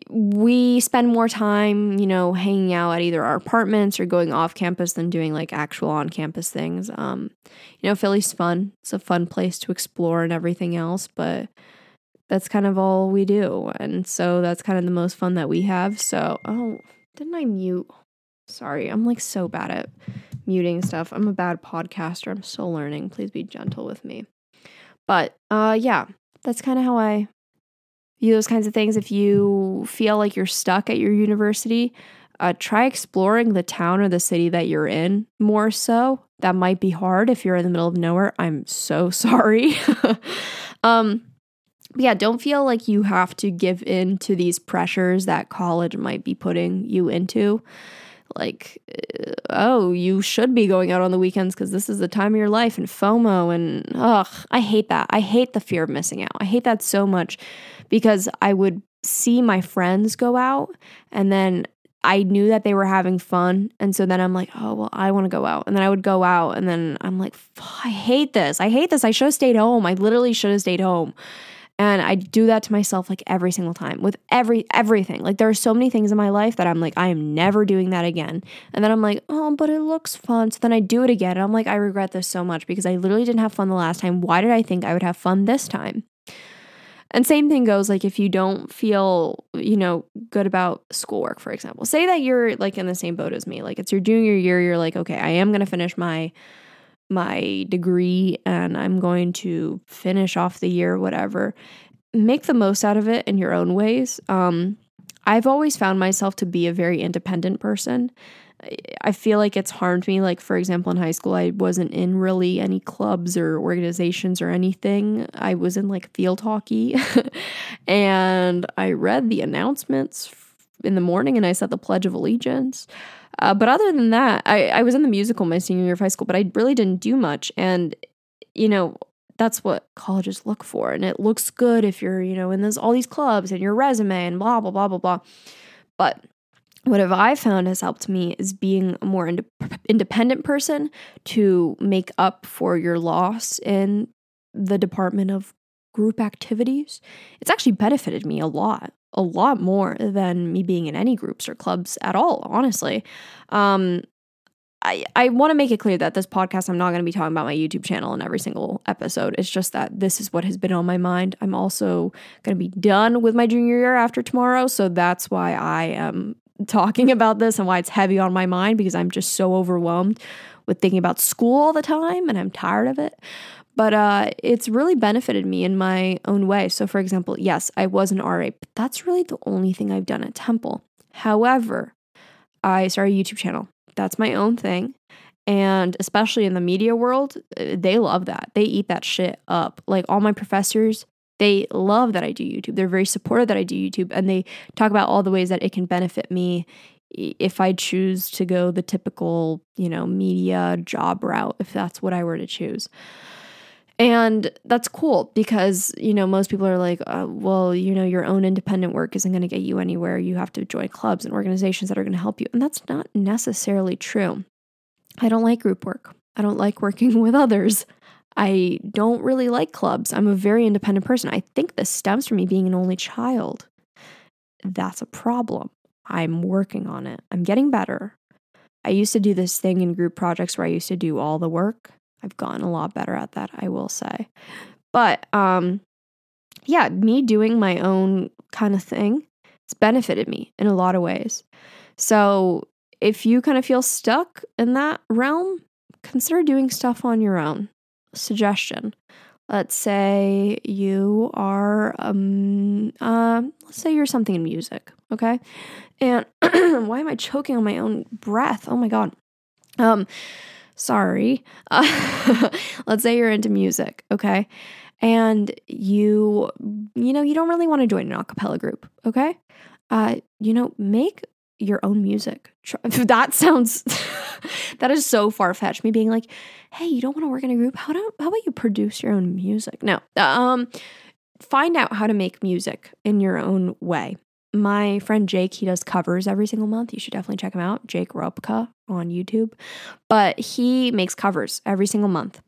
we spend more time, you know, hanging out at either our apartments or going off campus than doing like actual on campus things. Um, you know, Philly's fun. It's a fun place to explore and everything else, but that's kind of all we do. And so that's kind of the most fun that we have. So, oh, didn't I mute? Sorry, I'm like so bad at muting stuff. I'm a bad podcaster. I'm still learning. Please be gentle with me. But uh yeah, that's kind of how I those kinds of things. If you feel like you're stuck at your university, uh, try exploring the town or the city that you're in more so. That might be hard if you're in the middle of nowhere. I'm so [LAUGHS] sorry. um, yeah, don't feel like you have to give in to these pressures that college might be putting you into. Like, uh, oh, you should be going out on the weekends because this is the time of your life and FOMO. And ugh, I hate that. I hate the fear of missing out. I hate that so much because I would see my friends go out and then I knew that they were having fun. And so then I'm like, oh, well, I want to go out. And then I would go out and then I'm like, I hate this. I hate this. I should have stayed home. I literally should have stayed home. And I do that to myself like every single time with every everything. Like there are so many things in my life that I'm like, I am never doing that again. And then I'm like, oh, but it looks fun. So then I do it again. And I'm like, I regret this so much because I literally didn't have fun the last time. Why did I think I would have fun this time? And same thing goes like if you don't feel, you know, good about schoolwork, for example. Say that you're like in the same boat as me. Like it's your junior year, you're like, okay, I am to finish my my degree and I'm going to finish off the year whatever. Make the most out of it in your own ways. Um I've always found myself to be a very independent person. I feel like it's harmed me. Like, for example, in high school, I wasn't in really any clubs or organizations or anything. I was in like field hockey [LAUGHS] and I read the announcements in the morning and I said the Pledge of Allegiance. Uh, but other than that, I, I was in the musical my senior year of high school, but I really didn't do much. And, you know, that's what colleges look for. And it looks good if you're, you know, in this all these clubs and your resume and blah, blah, blah, blah, blah. But what have I found has helped me is being a more ind- independent person to make up for your loss in the department of group activities. It's actually benefited me a lot, a lot more than me being in any groups or clubs at all, honestly. Um, I, I want to make it clear that this podcast, I'm not going to be talking about my YouTube channel in every single episode. It's just that this is what has been on my mind. I'm also going to be done with my junior year after tomorrow. So that's why I am talking about this and why it's heavy on my mind because I'm just so overwhelmed with thinking about school all the time and I'm tired of it. But uh, it's really benefited me in my own way. So, for example, yes, I was an RA, but that's really the only thing I've done at Temple. However, I started a YouTube channel. That's my own thing. And especially in the media world, uh, they love that. They eat that shit up. Like all my professors, they love that I do YouTube. They're very supportive that I do YouTube and they talk about all the ways that it can benefit me if I choose to go the typical, you know, media job route, if that's what I were to choose. And that's cool because, you know, most people are like, uh, well, you know, your own independent work isn't going to get you anywhere. You have to join clubs and organizations that are going to help you. And that's not necessarily true. I don't like group work. I don't like working [LAUGHS] with others. I don't really like clubs. I'm a very independent person. I think this stems from me being an only child. That's a problem. I'm working on it. I'm getting better. I used to do this thing in group projects where I used to do all the work. I've gotten a lot better at that, I will say. But um yeah, me doing my own kind of thing, it's benefited me in a lot of ways. So, if you kind of feel stuck in that realm, consider doing stuff on your own suggestion. Let's say you are, um, uh, let's say you're something in music, okay? And [CLEARS THROAT] why am I choking on my own breath? Oh my God. Um, sorry. [LAUGHS] Let's say you're into music, okay? And you, you know, you don't really want to join an a cappella group, okay? Uh, you know, make your own music. [LAUGHS] That sounds [LAUGHS] that is so far fetched. Me being like, "Hey, you don't want to work in a group? How do how about you produce your own music?" No, um, find out how to make music in your own way. My friend Jake, he does covers every single month. You should definitely check him out, Jake Ropka on YouTube. But he makes covers every single month,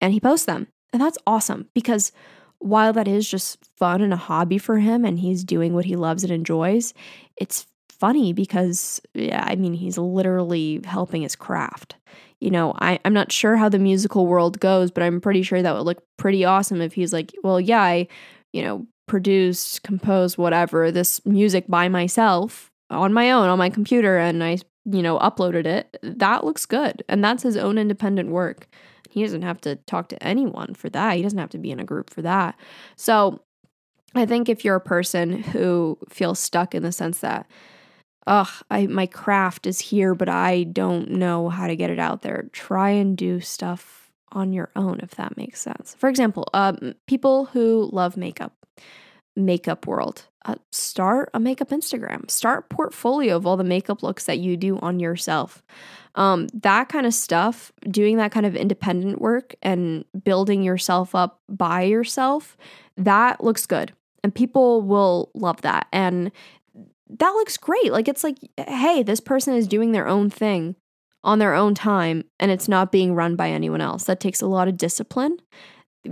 and he posts them, and that's awesome because while that is just fun and a hobby for him, and he's doing what he loves and enjoys, it's funny because, yeah, I mean, he's literally helping his craft. You know, I, I'm not sure how the musical world goes, but I'm pretty sure that would look pretty awesome if he's like, well, yeah, I, you know, produced, composed, whatever, this music by myself on my own on my computer and I, you know, uploaded it. That looks good. And that's his own independent work. He doesn't have to talk to anyone for that. He doesn't have to be in a group for that. So I think if you're a person who feels stuck in the sense that, ugh, I my craft is here, but I don't know how to get it out there. Try and do stuff on your own, if that makes sense. For example, um, people who love makeup, makeup world, uh, start a makeup Instagram. Start portfolio of all the makeup looks that you do on yourself. Um, that kind of stuff, doing that kind of independent work and building yourself up by yourself, that looks good. And people will love that. And that looks great. Like it's like, hey, this person is doing their own thing on their own time and it's not being run by anyone else. That takes a lot of discipline.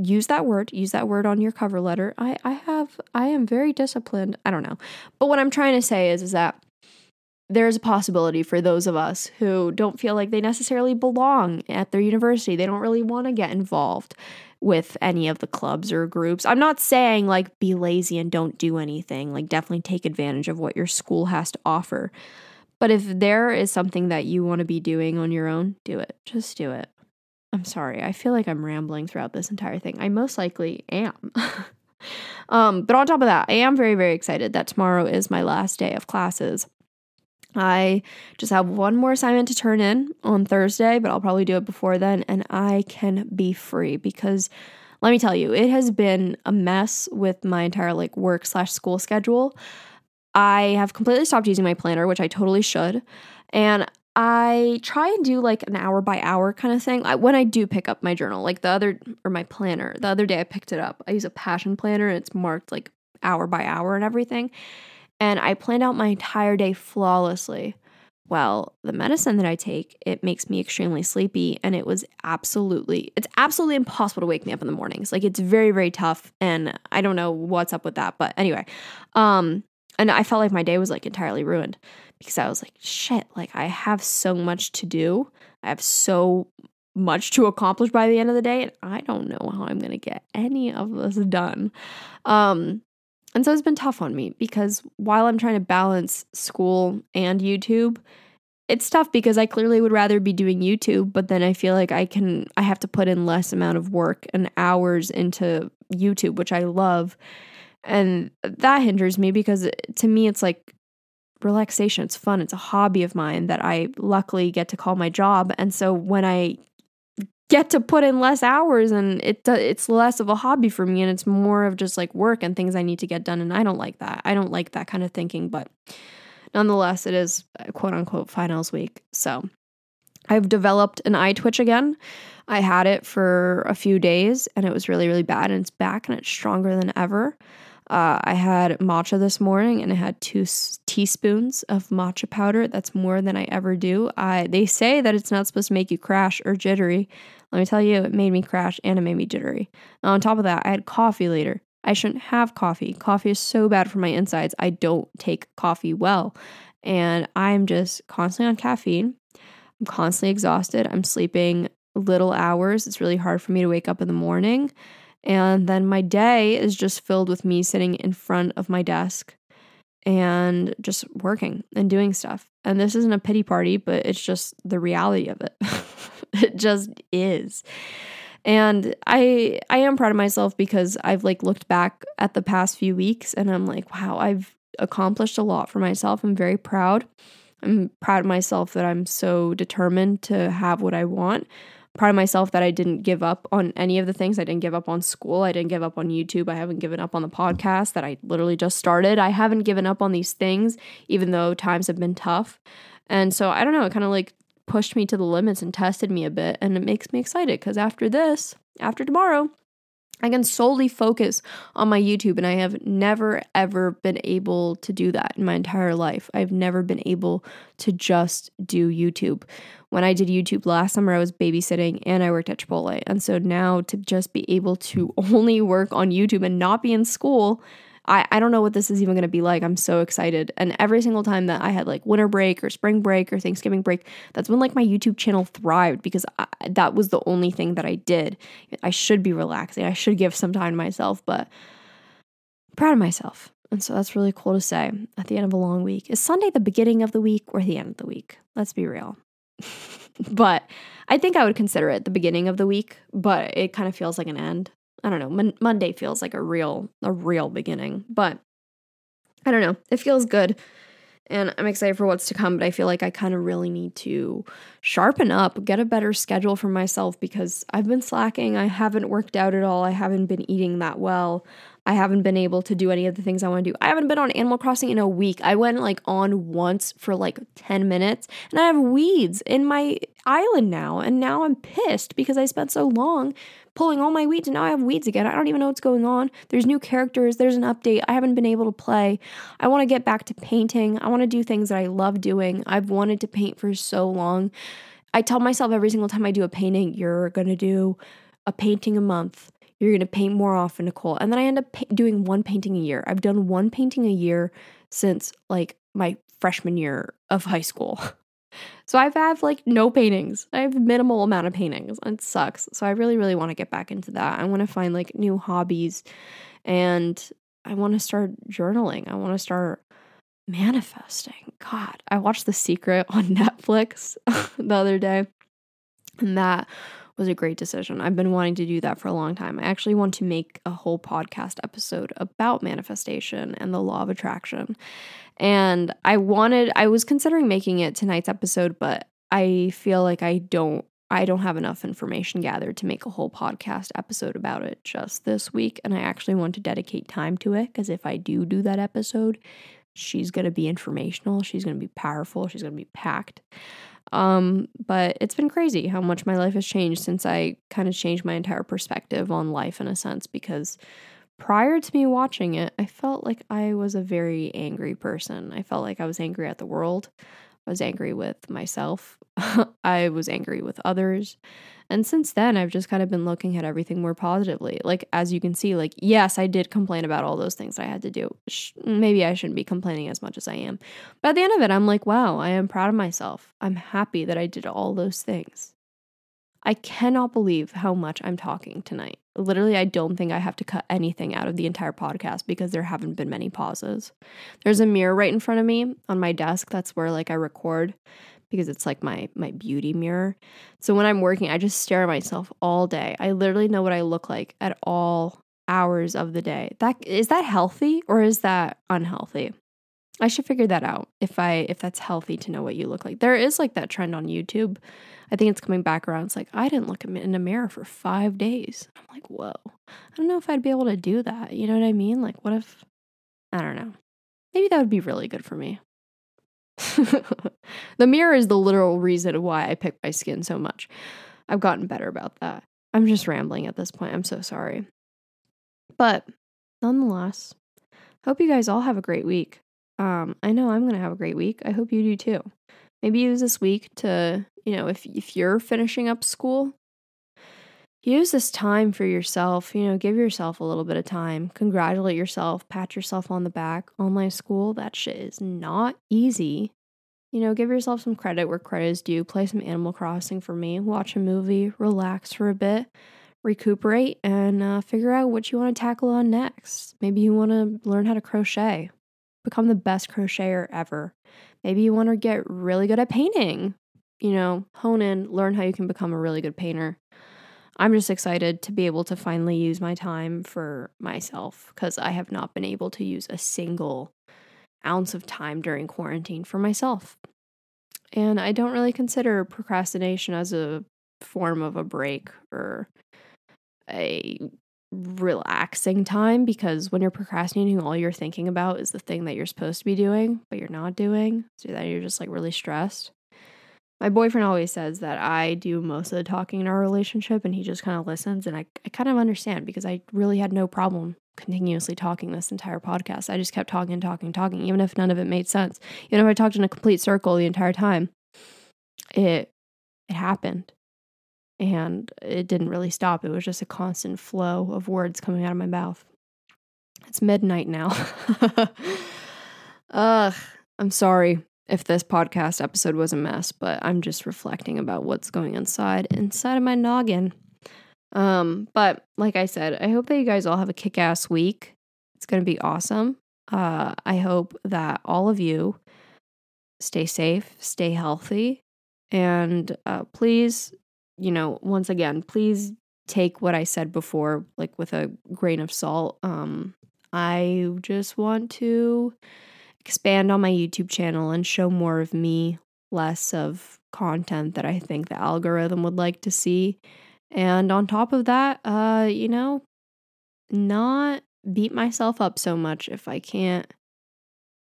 Use that word, use that word on your cover letter. I I have I am very disciplined. I don't know. But what I'm trying to say is is that there's a possibility for those of us who don't feel like they necessarily belong at their university. They don't really want to get involved with any of the clubs or groups. I'm not saying like be lazy and don't do anything, like definitely take advantage of what your school has to offer. But if there is something that you want to be doing on your own, do it. Just do it. I'm sorry. I feel like I'm rambling throughout this entire thing. I most likely am. [LAUGHS] um, but on top of that, I am very, very excited that tomorrow is my last day of classes. I just have one more assignment to turn in on Thursday, but I'll probably do it before then, and I can be free because let me tell you, it has been a mess with my entire like work slash school schedule. I have completely stopped using my planner, which I totally should. And I try and do like an hour by hour kind of thing. I, when I do pick up my journal, like the other, or my planner, the other day I picked it up. I use a passion planner and it's marked like hour by hour and everything. And I planned out my entire day flawlessly. Well, the medicine that I take, it makes me extremely sleepy and it was absolutely it's absolutely impossible to wake me up in the mornings. Like it's very very tough and I don't know what's up with that, but anyway. Um and I felt like my day was like entirely ruined because I was like, shit, like I have so much to do. I have so much to accomplish by the end of the day and I don't know how I'm going to get any of this done. Um and so it's been tough on me because while I'm trying to balance school and YouTube, it's tough because I clearly would rather be doing YouTube, but then I feel like I can I have to put in less amount of work and hours into YouTube, which I love. And that hinders me because to me it's like relaxation, it's fun, it's a hobby of mine that I luckily get to call my job. And so when I get to put in less hours and it it's less of a hobby for me and it's more of just like work and things I need to get done and I don't like that. I don't like that kind of thinking, but nonetheless it is uh, quote unquote finals week. So I've developed an eye twitch again. I had it for a few days and it was really really bad and it's back and it's stronger than ever. Uh, I had matcha this morning and I had two s- teaspoons of matcha powder. That's more than I ever do. I they say that it's not supposed to make you crash or jittery. Let me tell you, it made me crash and it made me jittery. On top of that, I had coffee later. I shouldn't have coffee. Coffee is so bad for my insides. I don't take coffee well. And I'm just constantly on caffeine. I'm constantly exhausted. I'm sleeping little hours. It's really hard for me to wake up in the morning. And then my day is just filled with me sitting in front of my desk and just working and doing stuff. And this isn't a pity party, but it's just the reality of it. [LAUGHS] it just is. And I I am proud of myself because I've like looked back at the past few weeks and I'm like, wow, I've accomplished a lot for myself. I'm very proud. I'm proud of myself that I'm so determined to have what I want proud of myself that I didn't give up on any of the things. I didn't give up on school. I didn't give up on YouTube. I haven't given up on the podcast that I literally just started. I haven't given up on these things, even though times have been tough. And so I don't know, it kind of like pushed me to the limits and tested me a bit. And it makes me excited because after this, after tomorrow, I can solely focus on my YouTube, and I have never ever been able to do that in my entire life. I've never been able to just do YouTube. When I did YouTube last summer, I was babysitting and I worked at Chipotle. And so now to just be able to [LAUGHS] only work on YouTube and not be in school I, I don't know what this is even going to be like. I'm so excited. And every single time that I had like winter break or spring break or Thanksgiving break, that's when like my YouTube channel thrived because I, that was the only thing that I did. I should be relaxing. I should give some time to myself, but I'm proud of myself. And so that's really cool to say at the end of a long week. Is Sunday the beginning of the week or the end of the week? Let's be real. [LAUGHS] but I think I would consider it the beginning of the week, but it kind of feels like an end. I don't know. Mon- Monday feels like a real a real beginning, but I don't know. It feels good. And I'm excited for what's to come, but I feel like I kind of really need to sharpen up, get a better schedule for myself because I've been slacking. I haven't worked out at all. I haven't been eating that well. I haven't been able to do any of the things I want to do. I haven't been on Animal Crossing in a week. I went like on once for like 10 minutes and I have weeds in my island now. And now I'm pissed because I spent so long pulling all my weeds and now I have weeds again. I don't even know what's going on. There's new characters, there's an update. I haven't been able to play. I want to get back to painting. I want to do things that I love doing. I've wanted to paint for so long. I tell myself every single time I do a painting, you're going to do a painting a month you're going to paint more often, Nicole. And then I end up pa- doing one painting a year. I've done one painting a year since like my freshman year of high school. [LAUGHS] so I've have like no paintings. I have minimal amount of paintings. It sucks. So I really, really want to get back into that. I want to find like new hobbies and I want to start journaling. I want to start manifesting. God, I watched The Secret on [LAUGHS] Netflix [LAUGHS] the other day, and that was a great decision. I've been wanting to do that for a long time. I actually want to make a whole podcast episode about manifestation and the law of attraction. And I wanted, I was considering making it tonight's episode, but I feel like I don't. I don't have enough information gathered to make a whole podcast episode about it just this week. And I actually want to dedicate time to it because if I do do that episode, she's going to be informational, she's going to be powerful, she's going to be packed. Um, but it's been crazy how much my life has changed since I kind of changed my entire perspective on life in a sense because prior to me watching it, I felt like I was a very angry person. I felt like I was angry at the world. I was angry with myself. [LAUGHS] I was angry with others. And since then, I've just kind of been looking at everything more positively. Like, as you can see, like, yes, I did complain about all those things I had to do. Maybe I shouldn't be complaining as much as I am. But at the end of it, I'm like, wow, I am proud of myself. I'm happy that I did all those things. I cannot believe how much I'm talking tonight. Literally, I don't think I have to cut anything out of the entire podcast because there haven't been many pauses. There's a mirror right in front of me on my desk. That's where like I record because it's like my my beauty mirror. So when I'm working, I just stare at myself all day. I literally know what I look like at all hours of the day. That is that healthy or is that unhealthy? I should figure that out if I if that's healthy to know what you look like. There is like that trend on YouTube. I think it's coming back around. It's like I didn't look in a mirror for 5 days. I'm like, "Whoa. I don't know if I'd be able to do that." You know what I mean? Like what if I don't know. Maybe that would be really good for me. [LAUGHS] the mirror is the literal reason why I pick my skin so much. I've gotten better about that. I'm just rambling at this point. I'm so sorry. But nonetheless, hope you guys all have a great week. Um, I know I'm going to have a great week. I hope you do too. Maybe use this week to, you know, if if you're finishing up school, use this time for yourself. You know, give yourself a little bit of time. Congratulate yourself, pat yourself on the back. Online school, that shit is not easy. You know, give yourself some credit where credit is due. Play some Animal Crossing for me. Watch a movie, relax for a bit, recuperate, and uh, figure out what you want to tackle on next. Maybe you want to learn how to crochet, become the best crocheter ever. Maybe you want to get really good at painting. You know, hone in, learn how you can become a really good painter. I'm just excited to be able to finally use my time for myself because I have not been able to use a single ounce of time during quarantine for myself. And I don't really consider procrastination as a form of a break or a relaxing time because when you're procrastinating, all you're thinking about is the thing that you're supposed to be doing, but you're not doing. So that you're just like really stressed. My boyfriend always says that I do most of the talking in our relationship and he just kind of listens. And I, I kind of understand because I really had no problem continuously talking this entire podcast. I just kept talking, talking, talking, even if none of it made sense. Even if I talked in a complete circle the entire time, it it happened. And it didn't really stop. It was just a constant flow of words coming out of my mouth. It's midnight now. [LAUGHS] Ugh, I'm sorry if this podcast episode was a mess, but I'm just reflecting about what's going inside inside of my noggin. Um, but like I said, I hope that you guys all have a kick-ass week. It's going to be awesome. Uh, I hope that all of you stay safe, stay healthy, and uh, please, you know, once again, please take what I said before like with a grain of salt. Um, I just want to expand on my YouTube channel and show more of me, less of content that I think the algorithm would like to see. And on top of that, uh, you know, not beat myself up so much if I can't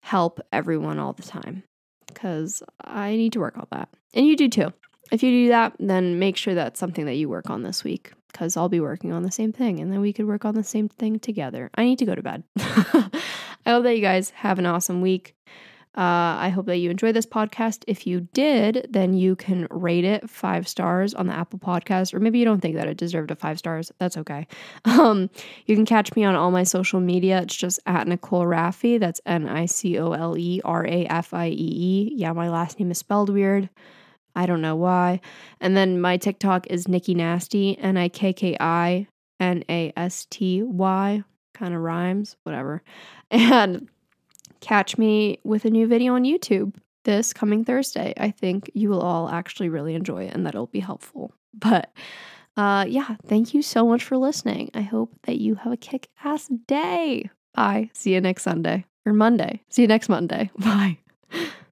help everyone all the time because I need to work on that. And you do too. If you do that, then make sure that's something that you work on this week because I'll be working on the same thing and then we could work on the same thing together. I need to go to bed. [LAUGHS] I hope that you guys have an awesome week. Uh, I hope that you enjoy this podcast. If you did, then you can rate it five stars on the Apple Podcast, or maybe you don't think that it deserved a five stars. That's okay. [LAUGHS] Um, you can catch me on all my social media. It's just at Nicole Rafiee. That's N I C O L E R A F I E E. Yeah, my last name is spelled weird. I don't know why. And then my TikTok is Nikki Nasty, N I K K I N A S T Y. Kind of rhymes, whatever. [LAUGHS] And catch me with a new video on YouTube this coming Thursday. I think you will all actually really enjoy it and that it'll be helpful. But uh, yeah, thank you so much for listening. I hope that you have a kick ass day. Bye. See you next Sunday or Monday. See you next Monday. [LAUGHS] Bye. [LAUGHS]